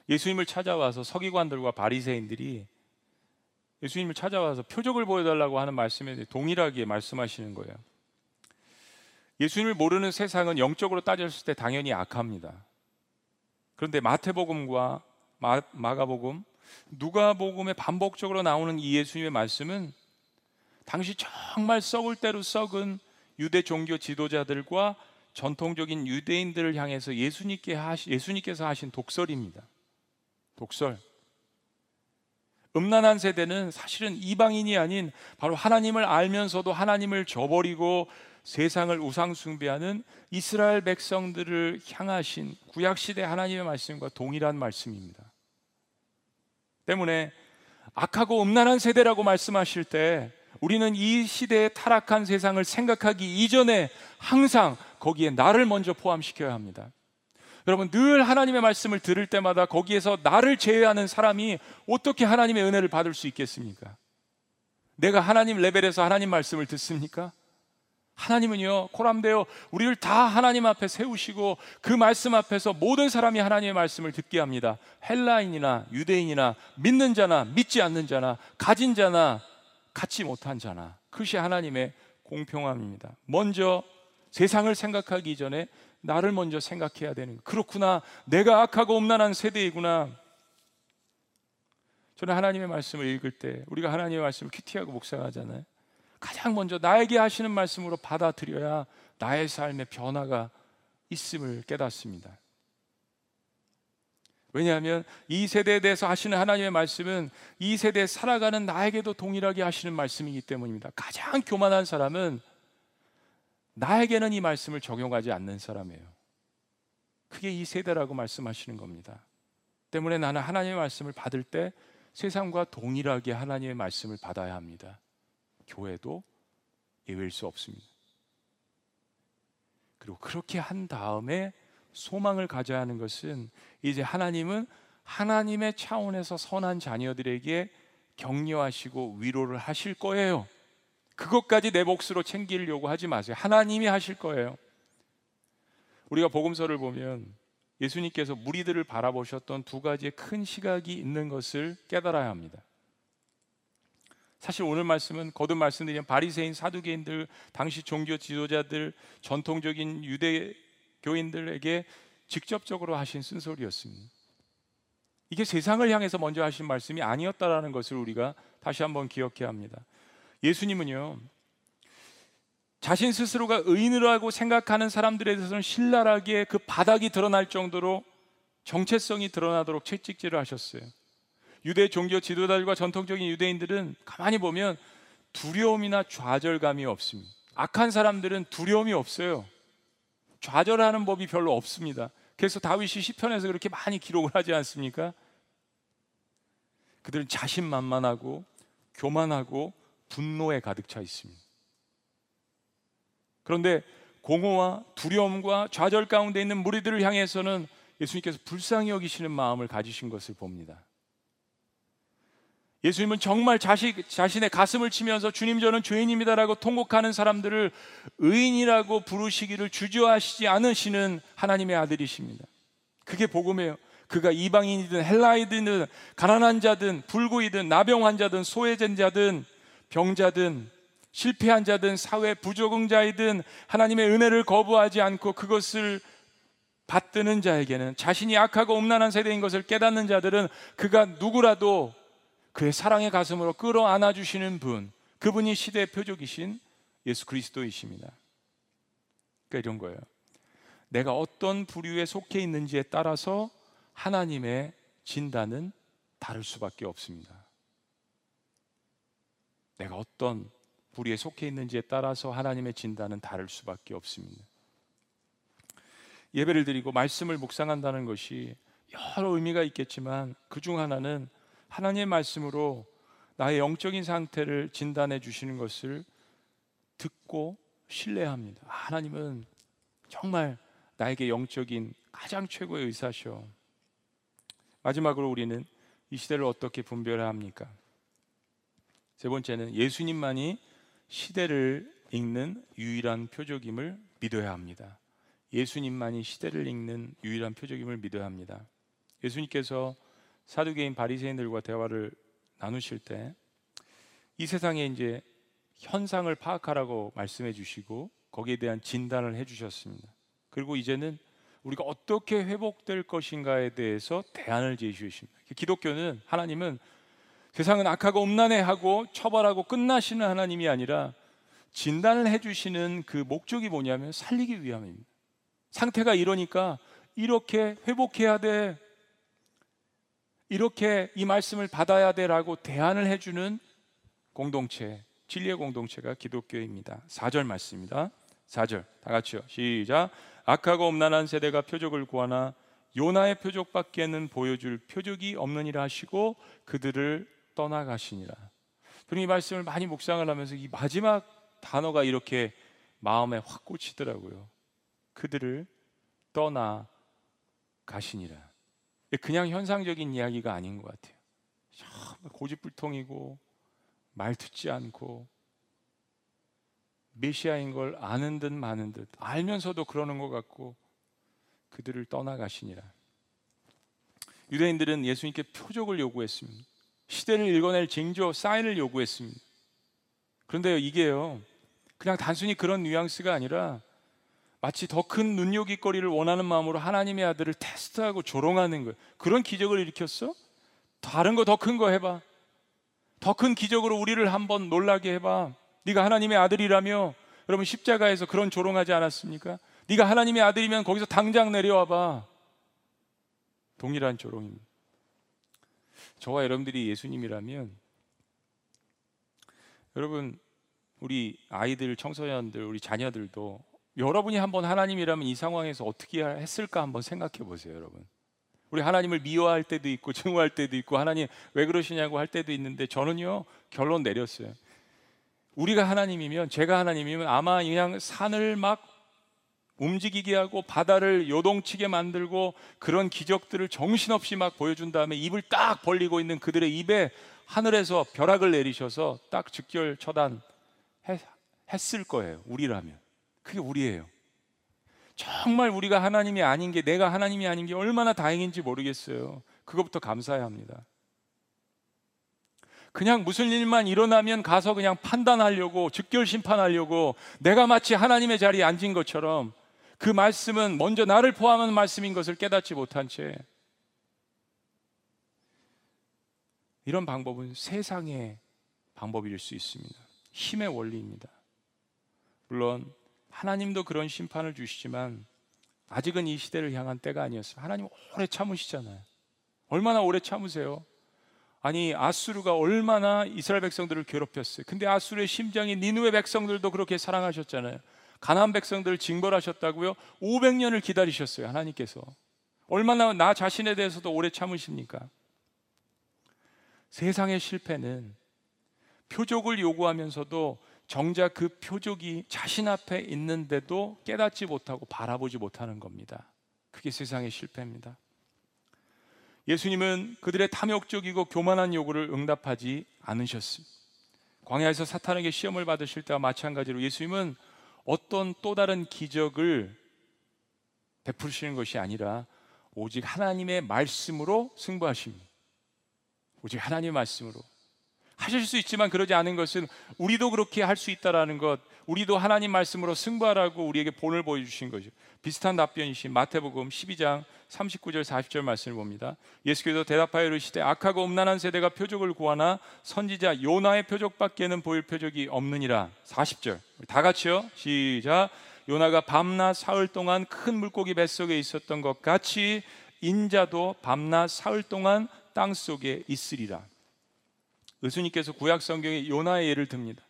예수님을 찾아와서 서기관들과 바리새인들이 예수님을 찾아와서 표적을 보여달라고 하는 말씀에 동일하게 말씀하시는 거예요. 예수님을 모르는 세상은 영적으로 따졌을 때 당연히 악합니다. 그런데 마태복음과 마, 마가복음, 누가복음에 반복적으로 나오는 이 예수님의 말씀은 당시 정말 썩을 대로 썩은 유대 종교 지도자들과 전통적인 유대인들을 향해서 예수님께 하시, 예수님께서 하신 독설입니다. 독설. 음란한 세대는 사실은 이방인이 아닌 바로 하나님을 알면서도 하나님을 저버리고 세상을 우상숭배하는 이스라엘 백성들을 향하신 구약시대 하나님의 말씀과 동일한 말씀입니다. 때문에 악하고 음란한 세대라고 말씀하실 때 우리는 이 시대의 타락한 세상을 생각하기 이전에 항상 거기에 나를 먼저 포함시켜야 합니다. 여러분 늘 하나님의 말씀을 들을 때마다 거기에서 나를 제외하는 사람이 어떻게 하나님의 은혜를 받을 수 있겠습니까? 내가 하나님 레벨에서 하나님 말씀을 듣습니까? 하나님은요, 코람되어 우리를 다 하나님 앞에 세우시고 그 말씀 앞에서 모든 사람이 하나님의 말씀을 듣게 합니다. 헬라인이나 유대인이나 믿는 자나 믿지 않는 자나 가진 자나 갖지 못한 자나 그것이 하나님의 공평함입니다. 먼저 세상을 생각하기 전에 나를 먼저 생각해야 되는 거. 그렇구나. 내가 악하고 음란한 세대이구나. 저는 하나님의 말씀을 읽을 때 우리가 하나님의 말씀을 큐티하고 묵상하잖아요. 가장 먼저 나에게 하시는 말씀으로 받아들여야 나의 삶의 변화가 있음을 깨닫습니다. 왜냐하면 이 세대에 대해서 하시는 하나님의 말씀은 이 세대에 살아가는 나에게도 동일하게 하시는 말씀이기 때문입니다. 가장 교만한 사람은 나에게는 이 말씀을 적용하지 않는 사람이에요. 그게 이 세대라고 말씀하시는 겁니다. 때문에 나는 하나님의 말씀을 받을 때 세상과 동일하게 하나님의 말씀을 받아야 합니다. 교회도 예외일 수 없습니다. 그리고 그렇게 한 다음에 소망을 가져야 하는 것은 이제 하나님은 하나님의 차원에서 선한 자녀들에게 격려하시고 위로를 하실 거예요. 그것까지 내 몫으로 챙기려고 하지 마세요. 하나님이 하실 거예요. 우리가 복음서를 보면 예수님께서 무리들을 바라보셨던 두 가지의 큰 시각이 있는 것을 깨달아야 합니다. 사실 오늘 말씀은 거듭 말씀드린 바리새인 사두개인들 당시 종교 지도자들 전통적인 유대 교인들에게 직접적으로 하신 쓴소리였습니다. 이게 세상을 향해서 먼저 하신 말씀이 아니었다라는 것을 우리가 다시 한번 기억해야 합니다. 예수님은요. 자신 스스로가 의인이라고 생각하는 사람들에 대해서는 신랄하게 그 바닥이 드러날 정도로 정체성이 드러나도록 채찍질을 하셨어요. 유대 종교 지도자들과 전통적인 유대인들은 가만히 보면 두려움이나 좌절감이 없습니다. 악한 사람들은 두려움이 없어요. 좌절하는 법이 별로 없습니다. 그래서 다윗이 시편에서 그렇게 많이 기록을 하지 않습니까? 그들은 자신만만하고 교만하고 분노에 가득 차 있습니다. 그런데 공허와 두려움과 좌절 가운데 있는 무리들을 향해서는 예수님께서 불쌍히 여기시는 마음을 가지신 것을 봅니다. 예수님은 정말 자식, 자신의 가슴을 치면서 주님 저는 죄인입니다라고 통곡하는 사람들을 의인이라고 부르시기를 주저하시지 않으시는 하나님의 아들이십니다. 그게 복음이에요. 그가 이방인이든 헬라이든 가난한 자든 불구이든 나병 환자든 소외된 자든 병자든 실패한 자든 사회 부적응자이든 하나님의 은혜를 거부하지 않고 그것을 받드는 자에게는 자신이 악하고 음란한 세대인 것을 깨닫는 자들은 그가 누구라도 그의 사랑의 가슴으로 끌어안아 주시는 분, 그분이 시대의 표적이신 예수 그리스도이십니다. 그러니까 이런 거예요. 내가 어떤 부류에 속해 있는지에 따라서 하나님의 진단은 다를 수밖에 없습니다. 내가 어떤 부류에 속해 있는지에 따라서 하나님의 진단은 다를 수밖에 없습니다. 예배를 드리고 말씀을 묵상한다는 것이 여러 의미가 있겠지만 그 중 하나는 하나님의 말씀으로 나의 영적인 상태를 진단해 주시는 것을 듣고 신뢰합니다. 아, 하나님은 정말 나에게 영적인 가장 최고의 의사셔. 마지막으로 우리는 이 시대를 어떻게 분별해야 합니까? 세 번째는 예수님만이 시대를 읽는 유일한 표적임을 믿어야 합니다. 예수님만이 시대를 읽는 유일한 표적임을 믿어야 합니다. 예수님께서 사두개인 바리새인들과 대화를 나누실 때 이 세상에 이제 현상을 파악하라고 말씀해 주시고 거기에 대한 진단을 해 주셨습니다. 그리고 이제는 우리가 어떻게 회복될 것인가에 대해서 대안을 제시하십니다. 기독교는 하나님은 세상은 악하고 음란해하고 처벌하고 끝나시는 하나님이 아니라 진단을 해주시는 그 목적이 뭐냐면 살리기 위함입니다. 상태가 이러니까 이렇게 회복해야 돼. 이렇게 이 말씀을 받아야 돼라고 대안을 해주는 공동체, 진리의 공동체가 기독교입니다. 4절 말씀입니다. 4절 다 같이요. 시작. 악하고 음란한 세대가 표적을 구하나 요나의 표적밖에는 보여줄 표적이 없느니라 하시고 그들을 떠나가시니라. 저는 이 말씀을 많이 묵상을 하면서 이 마지막 단어가 이렇게 마음에 확 꽂히더라고요. 그들을 떠나 가시니라. 그냥 현상적인 이야기가 아닌 것 같아요. 고집불통이고 말 듣지 않고 메시아인 걸 아는 듯 마는 듯 알면서도 그러는 것 같고 그들을 떠나가시니라. 유대인들은 예수님께 표적을 요구했습니다. 시대를 읽어낼 징조, 사인을 요구했습니다. 그런데 이게요, 그냥 단순히 그런 뉘앙스가 아니라 마치 더 큰 눈요깃거리를 원하는 마음으로 하나님의 아들을 테스트하고 조롱하는 거예요. 그런 기적을 일으켰어? 다른 거 더 큰 거 해봐. 더 큰 기적으로 우리를 한번 놀라게 해봐. 네가 하나님의 아들이라며 여러분 십자가에서 그런 조롱하지 않았습니까? 네가 하나님의 아들이면 거기서 당장 내려와 봐. 동일한 조롱입니다. 저와 여러분들이 예수님이라면 여러분 우리 아이들, 청소년들, 우리 자녀들도 여러분이 한번 하나님이라면 이 상황에서 어떻게 했을까 한번 생각해 보세요, 여러분. 우리 하나님을 미워할 때도 있고 증오할 때도 있고 하나님 왜 그러시냐고 할 때도 있는데 저는요 결론 내렸어요. 우리가 하나님이면 제가 하나님이면 아마 그냥 산을 막 움직이게 하고 바다를 요동치게 만들고 그런 기적들을 정신없이 막 보여준 다음에 입을 딱 벌리고 있는 그들의 입에 하늘에서 벼락을 내리셔서 딱 즉결 처단 했을 거예요. 우리라면. 그게 우리예요. 정말 우리가 하나님이 아닌 게 내가 하나님이 아닌 게 얼마나 다행인지 모르겠어요. 그것부터 감사해야 합니다. 그냥 무슨 일만 일어나면 가서 그냥 판단하려고 즉결 심판하려고 내가 마치 하나님의 자리에 앉은 것처럼 그 말씀은 먼저 나를 포함한 말씀인 것을 깨닫지 못한 채 이런 방법은 세상의 방법일 수 있습니다. 힘의 원리입니다. 물론 하나님도 그런 심판을 주시지만 아직은 이 시대를 향한 때가 아니었어요. 하나님 오래 참으시잖아요. 얼마나 오래 참으세요? 아니 아수르가 얼마나 이스라엘 백성들을 괴롭혔어요. 근데 아수르의 심장이 니누의 백성들도 그렇게 사랑하셨잖아요. 가나안 백성들을 징벌하셨다고요? 500년을 기다리셨어요. 하나님께서. 얼마나 나 자신에 대해서도 오래 참으십니까? 세상의 실패는 표적을 요구하면서도 정작 그 표적이 자신 앞에 있는데도 깨닫지 못하고 바라보지 못하는 겁니다. 그게 세상의 실패입니다. 예수님은 그들의 탐욕적이고 교만한 요구를 응답하지 않으셨습니다. 광야에서 사탄에게 시험을 받으실 때와 마찬가지로 예수님은 어떤 또 다른 기적을 베푸시는 것이 아니라 오직 하나님의 말씀으로 승부하십니다. 오직 하나님의 말씀으로. 하실 수 있지만 그러지 않은 것은 우리도 그렇게 할 수 있다라는 것, 우리도 하나님 말씀으로 승부하라고 우리에게 본을 보여주신 거죠. 비슷한 답변이신 마태복음 12장 39절 40절 말씀을 봅니다. 예수께서 대답하여 이르시되 악하고 음란한 세대가 표적을 구하나 선지자 요나의 표적밖에는 보일 표적이 없느니라. 40절. 다 같이요. 시작. 요나가 밤낮 사흘 동안 큰 물고기 뱃속에 있었던 것 같이 인자도 밤낮 사흘 동안 땅 속에 있으리라. 의수님께서 구약 성경에 요나의 예를 듭니다.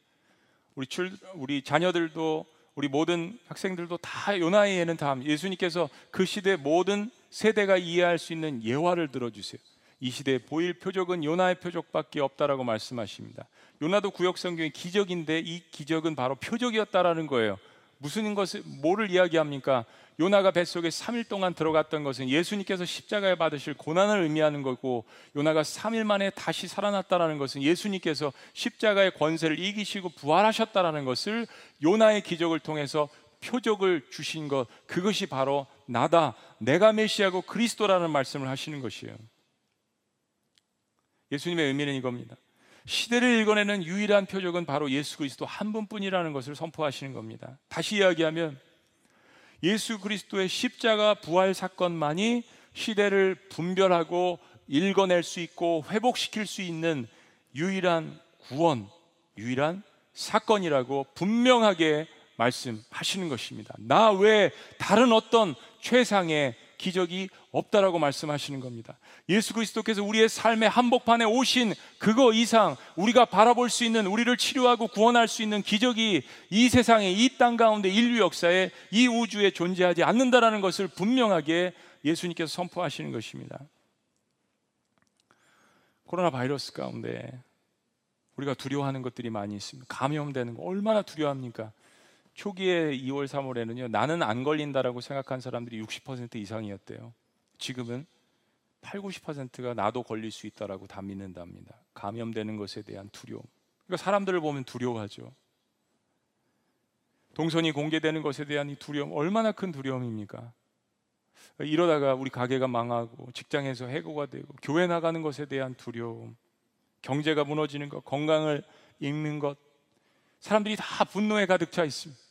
우리 출 우리 자녀들도 우리 모든 학생들도 다 요나의 예는 다 예수님께서 그 시대 모든 세대가 이해할 수 있는 예화를 들어주세요. 이 시대에 보일 표적은 요나의 표적밖에 없다라고 말씀하십니다. 요나도 구역 성경의 기적인데 이 기적은 바로 표적이었다라는 거예요. 무슨 것을 뭐를 이야기합니까? 요나가 뱃속에 3일 동안 들어갔던 것은 예수님께서 십자가에 받으실 고난을 의미하는 거고 요나가 3일 만에 다시 살아났다라는 것은 예수님께서 십자가의 권세를 이기시고 부활하셨다라는 것을 요나의 기적을 통해서 표적을 주신 것 그것이 바로 나다 내가 메시아고 그리스도라는 말씀을 하시는 것이에요. 예수님의 의미는 이겁니다. 시대를 읽어내는 유일한 표적은 바로 예수 그리스도 한 분뿐이라는 것을 선포하시는 겁니다. 다시 이야기하면 예수 그리스도의 십자가 부활 사건만이 시대를 분별하고 읽어낼 수 있고 회복시킬 수 있는 유일한 구원, 유일한 사건이라고 분명하게 말씀하시는 것입니다. 나 외에 다른 어떤 최상의 기적이 없다라고 말씀하시는 겁니다. 예수 그리스도께서 우리의 삶의 한복판에 오신 그거 이상 우리가 바라볼 수 있는 우리를 치료하고 구원할 수 있는 기적이 이 세상에 이 땅 가운데 인류 역사에 이 우주에 존재하지 않는다라는 것을 분명하게 예수님께서 선포하시는 것입니다. 코로나 바이러스 가운데 우리가 두려워하는 것들이 많이 있습니다. 감염되는 거 얼마나 두려워합니까? 초기에 2월, 3월에는요, 나는 안 걸린다라고 생각한 사람들이 60% 이상이었대요. 지금은 8, 90%가 나도 걸릴 수 있다라고 다 믿는답니다. 감염되는 것에 대한 두려움. 그러니까 사람들을 보면 두려워하죠. 동선이 공개되는 것에 대한 이 두려움 얼마나 큰 두려움입니까? 이러다가 우리 가게가 망하고 직장에서 해고가 되고 교회 나가는 것에 대한 두려움, 경제가 무너지는 것, 건강을 잃는 것, 사람들이 다 분노에 가득 차 있습니다.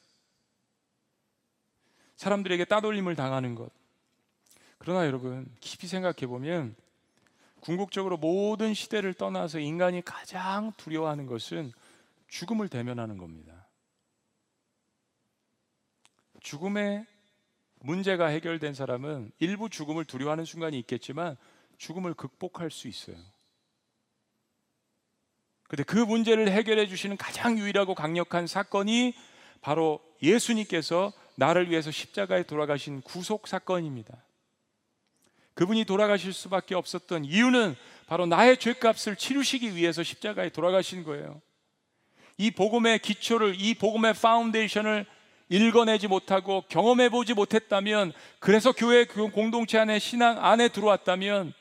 사람들에게 따돌림을 당하는 것. 그러나 여러분, 깊이 생각해 보면 궁극적으로 모든 시대를 떠나서 인간이 가장 두려워하는 것은 죽음을 대면하는 겁니다. 죽음의 문제가 해결된 사람은 일부 죽음을 두려워하는 순간이 있겠지만 죽음을 극복할 수 있어요. 근데 그 문제를 해결해 주시는 가장 유일하고 강력한 사건이 바로 예수님께서 나를 위해서 십자가에 돌아가신 구속 사건입니다. 그분이 돌아가실 수밖에 없었던 이유는 바로 나의 죄값을 치르시기 위해서 십자가에 돌아가신 거예요. 이 복음의 기초를 이 복음의 foundation을 읽어내지 못하고 경험해 보지 못했다면 그래서 교회 그 공동체 안에 신앙 안에 들어왔다면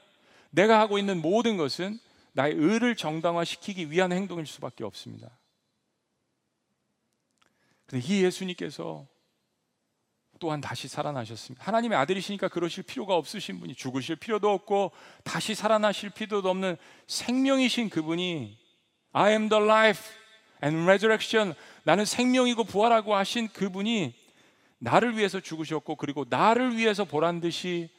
내가 하고 있는 모든 것은 나의 의를 정당화시키기 위한 행동일 수밖에 없습니다. 근데 이 예수님께서 또한 다시 살아나셨습니다. 하나님의 아들이시니까 그러실 필요가 없으신 분이 죽으실 필요도 없고 다시 살아나실 필요도 없는 생명이신 그분이 I am the life and resurrection 나는 생명이고 부활하고 하신 그분이 나를 위해서 죽으셨고 그리고 나를 위해서 보란 듯이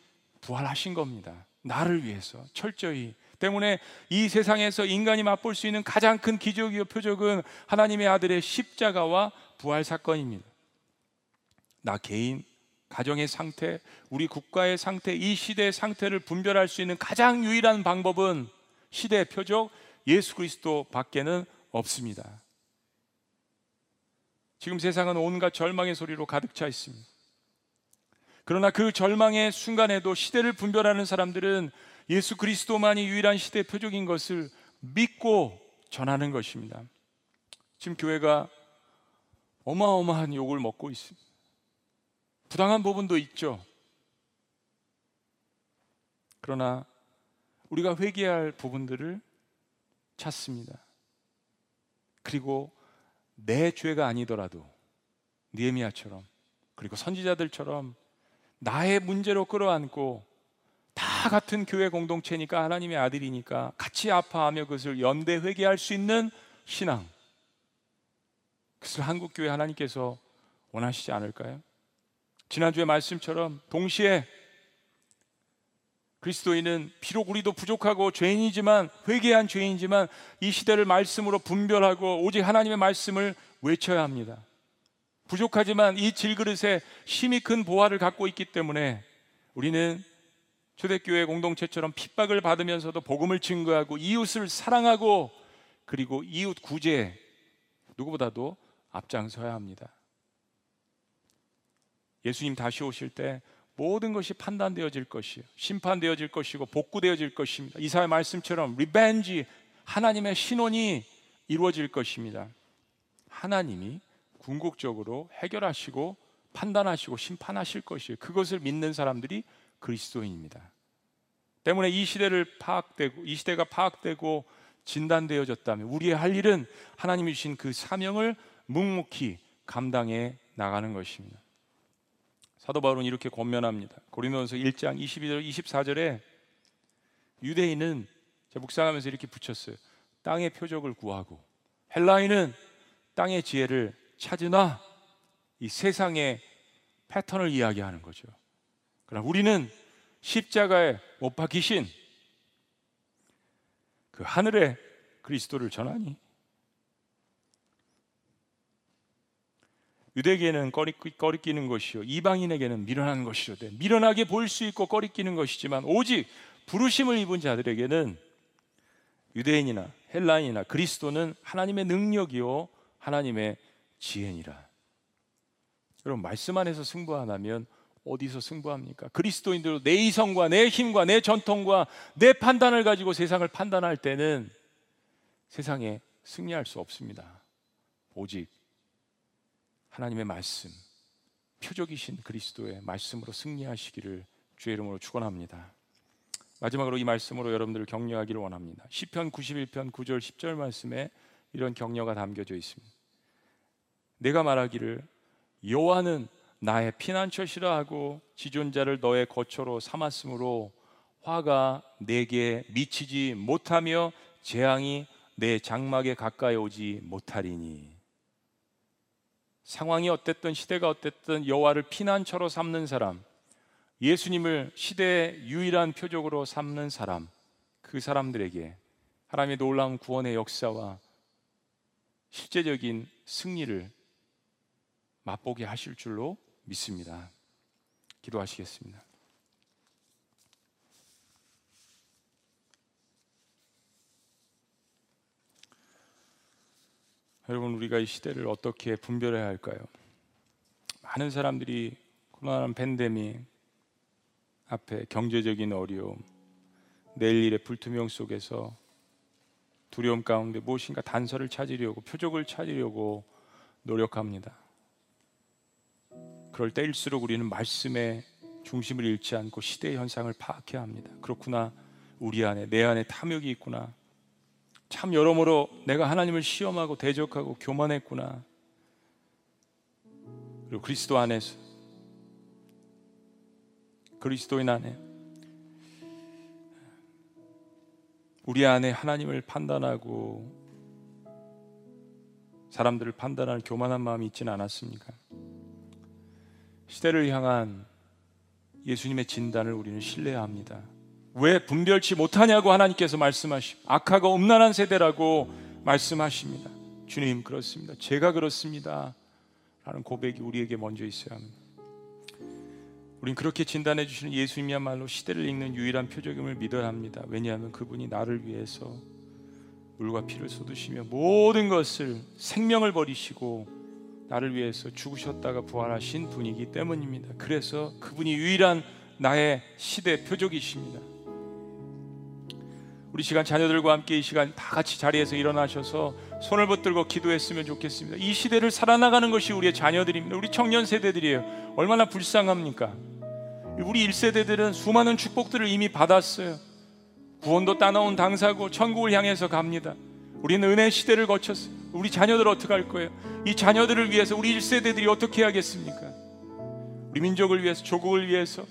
부활하신 겁니다. 나를 위해서 철저히 때문에 이 세상에서 인간이 맛볼 수 있는 가장 큰 기적이요 표적은 하나님의 아들의 십자가와 부활 사건입니다. 나 개인, 가정의 상태, 우리 국가의 상태, 이 시대의 상태를 분별할 수 있는 가장 유일한 방법은 시대의 표적 예수 그리스도 밖에는 없습니다. 지금 세상은 온갖 절망의 소리로 가득 차 있습니다. 그러나 그 절망의 순간에도 시대를 분별하는 사람들은 예수 그리스도만이 유일한 시대의 표적인 것을 믿고 전하는 것입니다. 지금 교회가 어마어마한 욕을 먹고 있습니다. 부당한 부분도 있죠. 그러나 우리가 회개할 부분들을 찾습니다. 그리고 내 죄가 아니더라도 니에미아처럼 그리고 선지자들처럼 나의 문제로 끌어안고 다 같은 교회 공동체니까 하나님의 아들이니까 같이 아파하며 그것을 연대 회개할 수 있는 신앙. 그것을 한국 교회 하나님께서 원하시지 않을까요? 지난주의 말씀처럼 동시에 그리스도인은 비록 우리도 부족하고 죄인이지만 회개한 죄인이지만 이 시대를 말씀으로 분별하고 오직 하나님의 말씀을 외쳐야 합니다. 부족하지만 이 질그릇에 심히 큰 보화를 갖고 있기 때문에 우리는 초대교회 공동체처럼 핍박을 받으면서도 복음을 증거하고 이웃을 사랑하고 그리고 이웃 구제 누구보다도 앞장서야 합니다. 예수님 다시 오실 때 모든 것이 판단되어질 것이요 심판되어질 것이고 복구되어질 것입니다. 이사야의 말씀처럼 revenge 하나님의 신원이 이루어질 것입니다. 하나님이 궁극적으로 해결하시고 판단하시고 심판하실 것이에요. 그것을 믿는 사람들이 그리스도인입니다. 때문에 이 시대를 파악되고 이 시대가 파악되고 진단되어졌다면 우리의 할 일은 하나님이 주신 그 사명을 묵묵히 감당해 나가는 것입니다. 사도 바울은 이렇게 권면합니다. 고린도전서 1장 22절 24절에 유대인은 제가 묵상하면서 이렇게 붙였어요. 땅의 표적을 구하고 헬라인은 땅의 지혜를 찾으나 이 세상의 패턴을 이야기하는 거죠. 그러나 우리는 십자가에 못 박히신 그 하늘의 그리스도를 전하니 유대계는 꺼리 끼는 것이요 이방인에게는 미련한 것이요 미련하게 보일 수 있고 꺼리 끼는 것이지만 오직 부르심을 입은 자들에게는 유대인이나 헬라인이나 그리스도는 하나님의 능력이요 하나님의 지혜니라. 여러분 말씀 안에서 승부 안 하면 어디서 승부합니까? 그리스도인들 내 이성과 내 힘과 내 전통과 내 판단을 가지고 세상을 판단할 때는 세상에 승리할 수 없습니다. 오직 하나님의 말씀, 표적이신 그리스도의 말씀으로 승리하시기를 주의 이름으로 축원합니다. 마지막으로 이 말씀으로 여러분들을 격려하기를 원합니다. 시편 91편 9절 10절 말씀에 이런 격려가 담겨져 있습니다. 내가 말하기를 여호와는 나의 피난처시라 하고 지존자를 너의 거처로 삼았으므로 화가 내게 미치지 못하며 재앙이 내 장막에 가까이 오지 못하리니 상황이 어땠든 시대가 어땠든 여호와를 피난처로 삼는 사람 예수님을 시대의 유일한 표적으로 삼는 사람 그 사람들에게 하나님의 놀라운 구원의 역사와 실제적인 승리를 맛보게 하실 줄로 믿습니다. 기도하시겠습니다. 여러분 우리가 이 시대를 어떻게 분별해야 할까요? 많은 사람들이 코로나 팬데믹 앞에 경제적인 어려움, 내일 일의 불투명 속에서 두려움 가운데 무엇인가 단서를 찾으려고 표적을 찾으려고 노력합니다. 그럴 때일수록 우리는 말씀의 중심을 잃지 않고 시대의 현상을 파악해야 합니다. 그렇구나. 우리 안에 내 안에 탐욕이 있구나. 참 여러모로 내가 하나님을 시험하고 대적하고 교만했구나. 그리고 그리스도 안에서 그리스도인 안에 우리 안에 하나님을 판단하고 사람들을 판단하는 교만한 마음이 있지는 않았습니까? 시대를 향한 예수님의 진단을 우리는 신뢰해야 합니다. 왜 분별치 못하냐고 하나님께서 말씀하시고 악하고 음란한 세대라고 말씀하십니다. 주님 그렇습니다. 제가 그렇습니다. 라는 고백이 우리에게 먼저 있어야 합니다. 우린 그렇게 진단해 주시는 예수님이야말로 시대를 읽는 유일한 표적임을 믿어야 합니다. 왜냐하면 그분이 나를 위해서 물과 피를 쏟으시며 모든 것을 생명을 버리시고 나를 위해서 죽으셨다가 부활하신 분이기 때문입니다. 그래서 그분이 유일한 나의 시대 표적이십니다. 우리 시간 자녀들과 함께 이 시간 다 같이 자리에서 일어나셔서 손을 붙들고 기도했으면 좋겠습니다. 이 시대를 살아나가는 것이 우리의 자녀들입니다. 우리 청년 세대들이에요. 얼마나 불쌍합니까? 우리 1세대들은 수많은 축복들을 이미 받았어요. 구원도 따놓은 당사고 천국을 향해서 갑니다. 우리는 은혜 시대를 거쳤어요. 우리 자녀들 어떻게 할 거예요? 이 자녀들을 위해서 우리 1세대들이 어떻게 해야겠습니까? 우리 민족을 위해서, 조국을 위해서,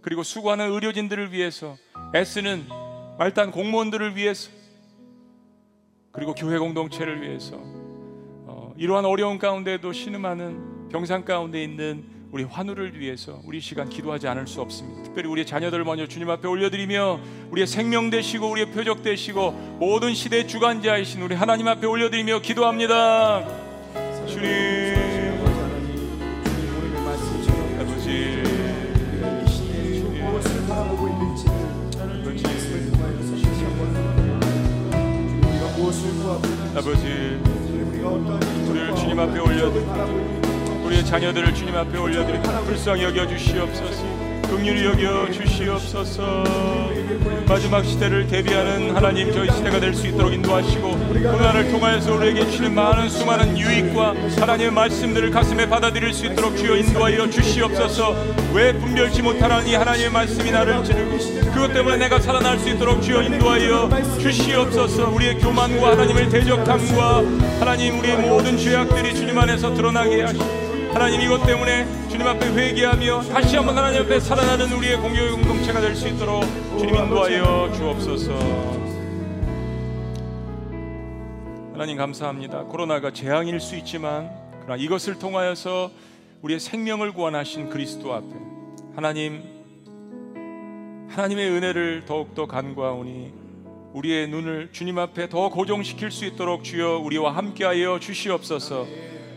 그리고 수고하는 의료진들을 위해서, 애쓰는 말단 공무원들을 위해서, 그리고 교회 공동체를 위해서, 어, 이러한 어려운 가운데도 신음하는 병상 가운데 있는 우리 환우를 위해서 우리 시간 기도하지 않을 수 없습니다. 특별히 우리 자녀들을 먼저 주님 앞에 올려드리며 우리의 생명 되시고 우리의 표적 되시고 모든 시대 주관자이신 우리 하나님 앞에 올려드리며 기도합니다. 주님, 아버지, 우리를 주님 앞에 올려드립니다. 우리의 자녀들을 주님 앞에 올려드립니다. 불쌍히 여겨 주시옵소서. 긍휼히 여겨 주시옵소서. 마지막 시대를 대비하는 하나님 저희 시대가 될 수 있도록 인도하시고 고난을 통하여서 우리에게 주시는 많은 수많은 유익과 하나님의 말씀들을 가슴에 받아들일 수 있도록 주여 인도하여 주시옵소서. 왜 분별치 못하는 이 하나님의 말씀이 나를 찌르고 그것 때문에 내가 살아날 수 있도록 주여 인도하여 주시옵소서. 우리의 교만과 하나님의 대적함과 하나님 우리의 모든 죄악들이 주님 안에서 드러나게 하시고 하나님 이것 때문에 주님 앞에 회개하며 다시 한번 하나님 앞에 살아나는 우리의 공교 공동체가 될 수 있도록 주님 인도하여 주옵소서. 하나님 감사합니다. 코로나가 재앙일 수 있지만 그러나 이것을 통하여서 우리의 생명을 구원하신 그리스도 앞에 하나님 하나님의 은혜를 더욱더 간구하오니 우리의 눈을 주님 앞에 더 고정시킬 수 있도록 주여 우리와 함께하여 주시옵소서.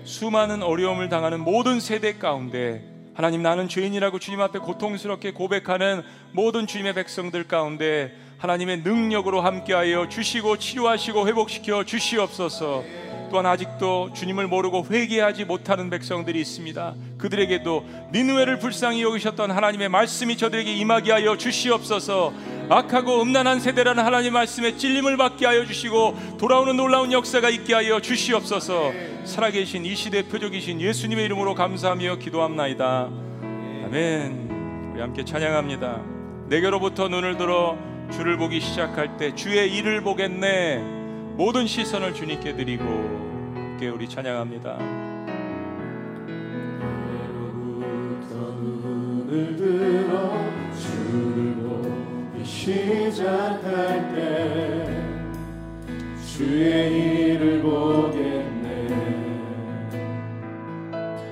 수많은 어려움을 당하는 모든 세대 가운데 하나님 나는 죄인이라고 주님 앞에 고통스럽게 고백하는 모든 주님의 백성들 가운데 하나님의 능력으로 함께하여 주시고 치료하시고 회복시켜 주시옵소서. 또한 아직도 주님을 모르고 회개하지 못하는 백성들이 있습니다. 그들에게도 니누웨를 불쌍히 여기셨던 하나님의 말씀이 저들에게 임하게 하여 주시옵소서. 악하고 음란한 세대라는 하나님의 말씀에 찔림을 받게 하여 주시고 돌아오는 놀라운 역사가 있게 하여 주시옵소서. 살아계신 이 시대 표적이신 예수님의 이름으로 감사하며 기도합나이다. 아멘. 우리 함께 찬양합니다. 내게로부터 눈을 들어 주를 보기 시작할 때 주의 일을 보겠네. 모든 시선을 주님께 드리고 함께 우리 찬양합니다. 눈을 들어 주를 보기 시작할 때 주의 일을 보겠네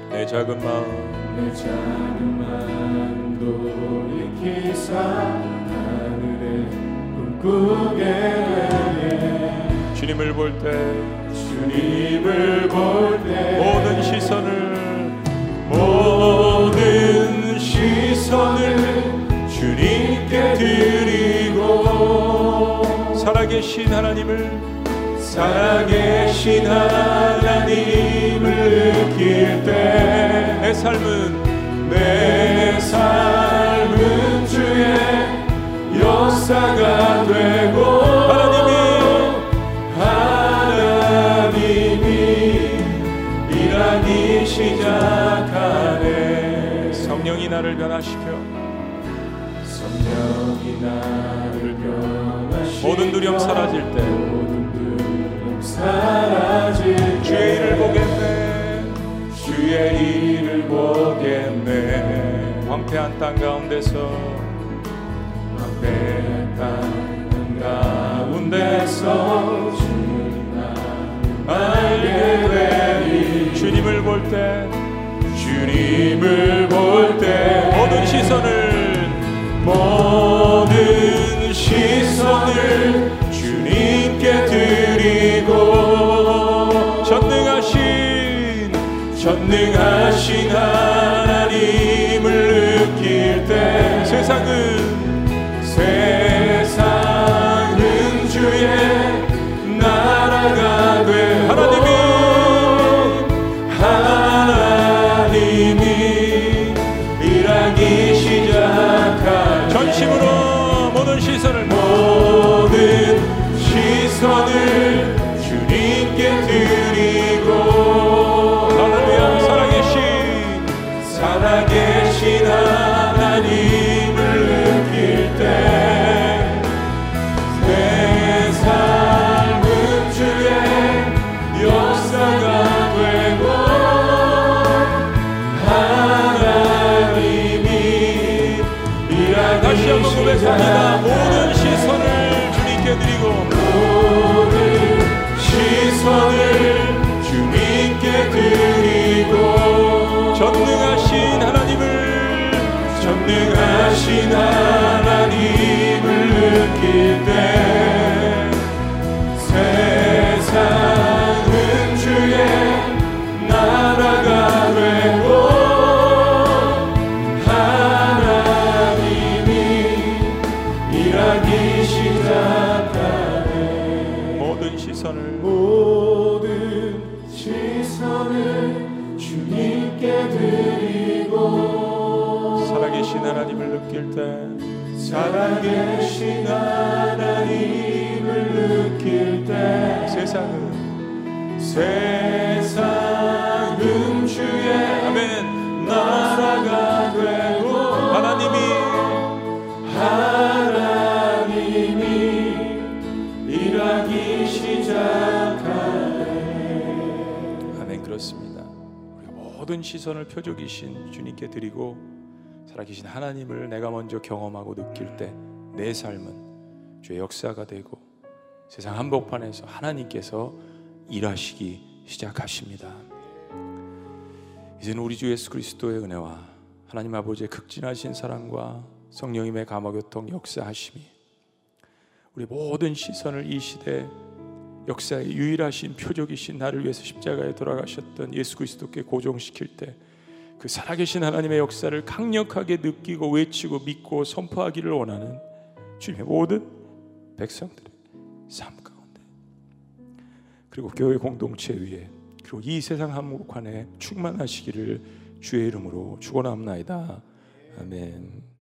내 작은 마음 내 작은 마음 돌이키사 꿈꾸게 되네. 주님을 볼 때 주님을 볼 때 모든 시선을 모든 시선을 주님께 드리고 살아계신 하나님을 살아계신 하나님을 느낄 때 내 삶은 내 삶 역사가 되고 하나님이 하나님이 일하기 시작하네. 성령이 나를 변화시켜. 성령이 나를 변화시켜. 모든 두려움 사라질 때. 모든 사라질 때. 주의 보겠네. 주의 일을 보겠네. 황폐한 땅 가운데서 황폐한. 나 알게 되리. 주님을 볼 때 주님을 볼 때 모든 시선을 모든 시선을 주님께 드리고 전능하신 전능하신 계신 하나님을 느낄 때 세상은 세상은 주의 아멘. 나라가 되고 하나님이 하나님이 일하기 시작하네. 아멘. 그렇습니다. 우리가 모든 시선을 표적이신 주님께 드리고 살아계신 하나님을 내가 먼저 경험하고 느낄 때 내 삶은 주의 역사가 되고 세상 한복판에서 하나님께서 일하시기 시작하십니다. 이제는 우리 주 예수 그리스도의 은혜와 하나님 아버지의 극진하신 사랑과 성령님의 감화교통 역사하심이 우리 모든 시선을 이 시대 역사의 유일하신 표적이신 나를 위해서 십자가에 돌아가셨던 예수 그리스도께 고정시킬 때 그 살아계신 하나님의 역사를 강력하게 느끼고 외치고 믿고 선포하기를 원하는 주님의 모든 백성들의 삶 가운데 그리고 교회 공동체 위에 그리고 이 세상 한복판에 충만하시기를 주의 이름으로 축원합나이다. 아멘.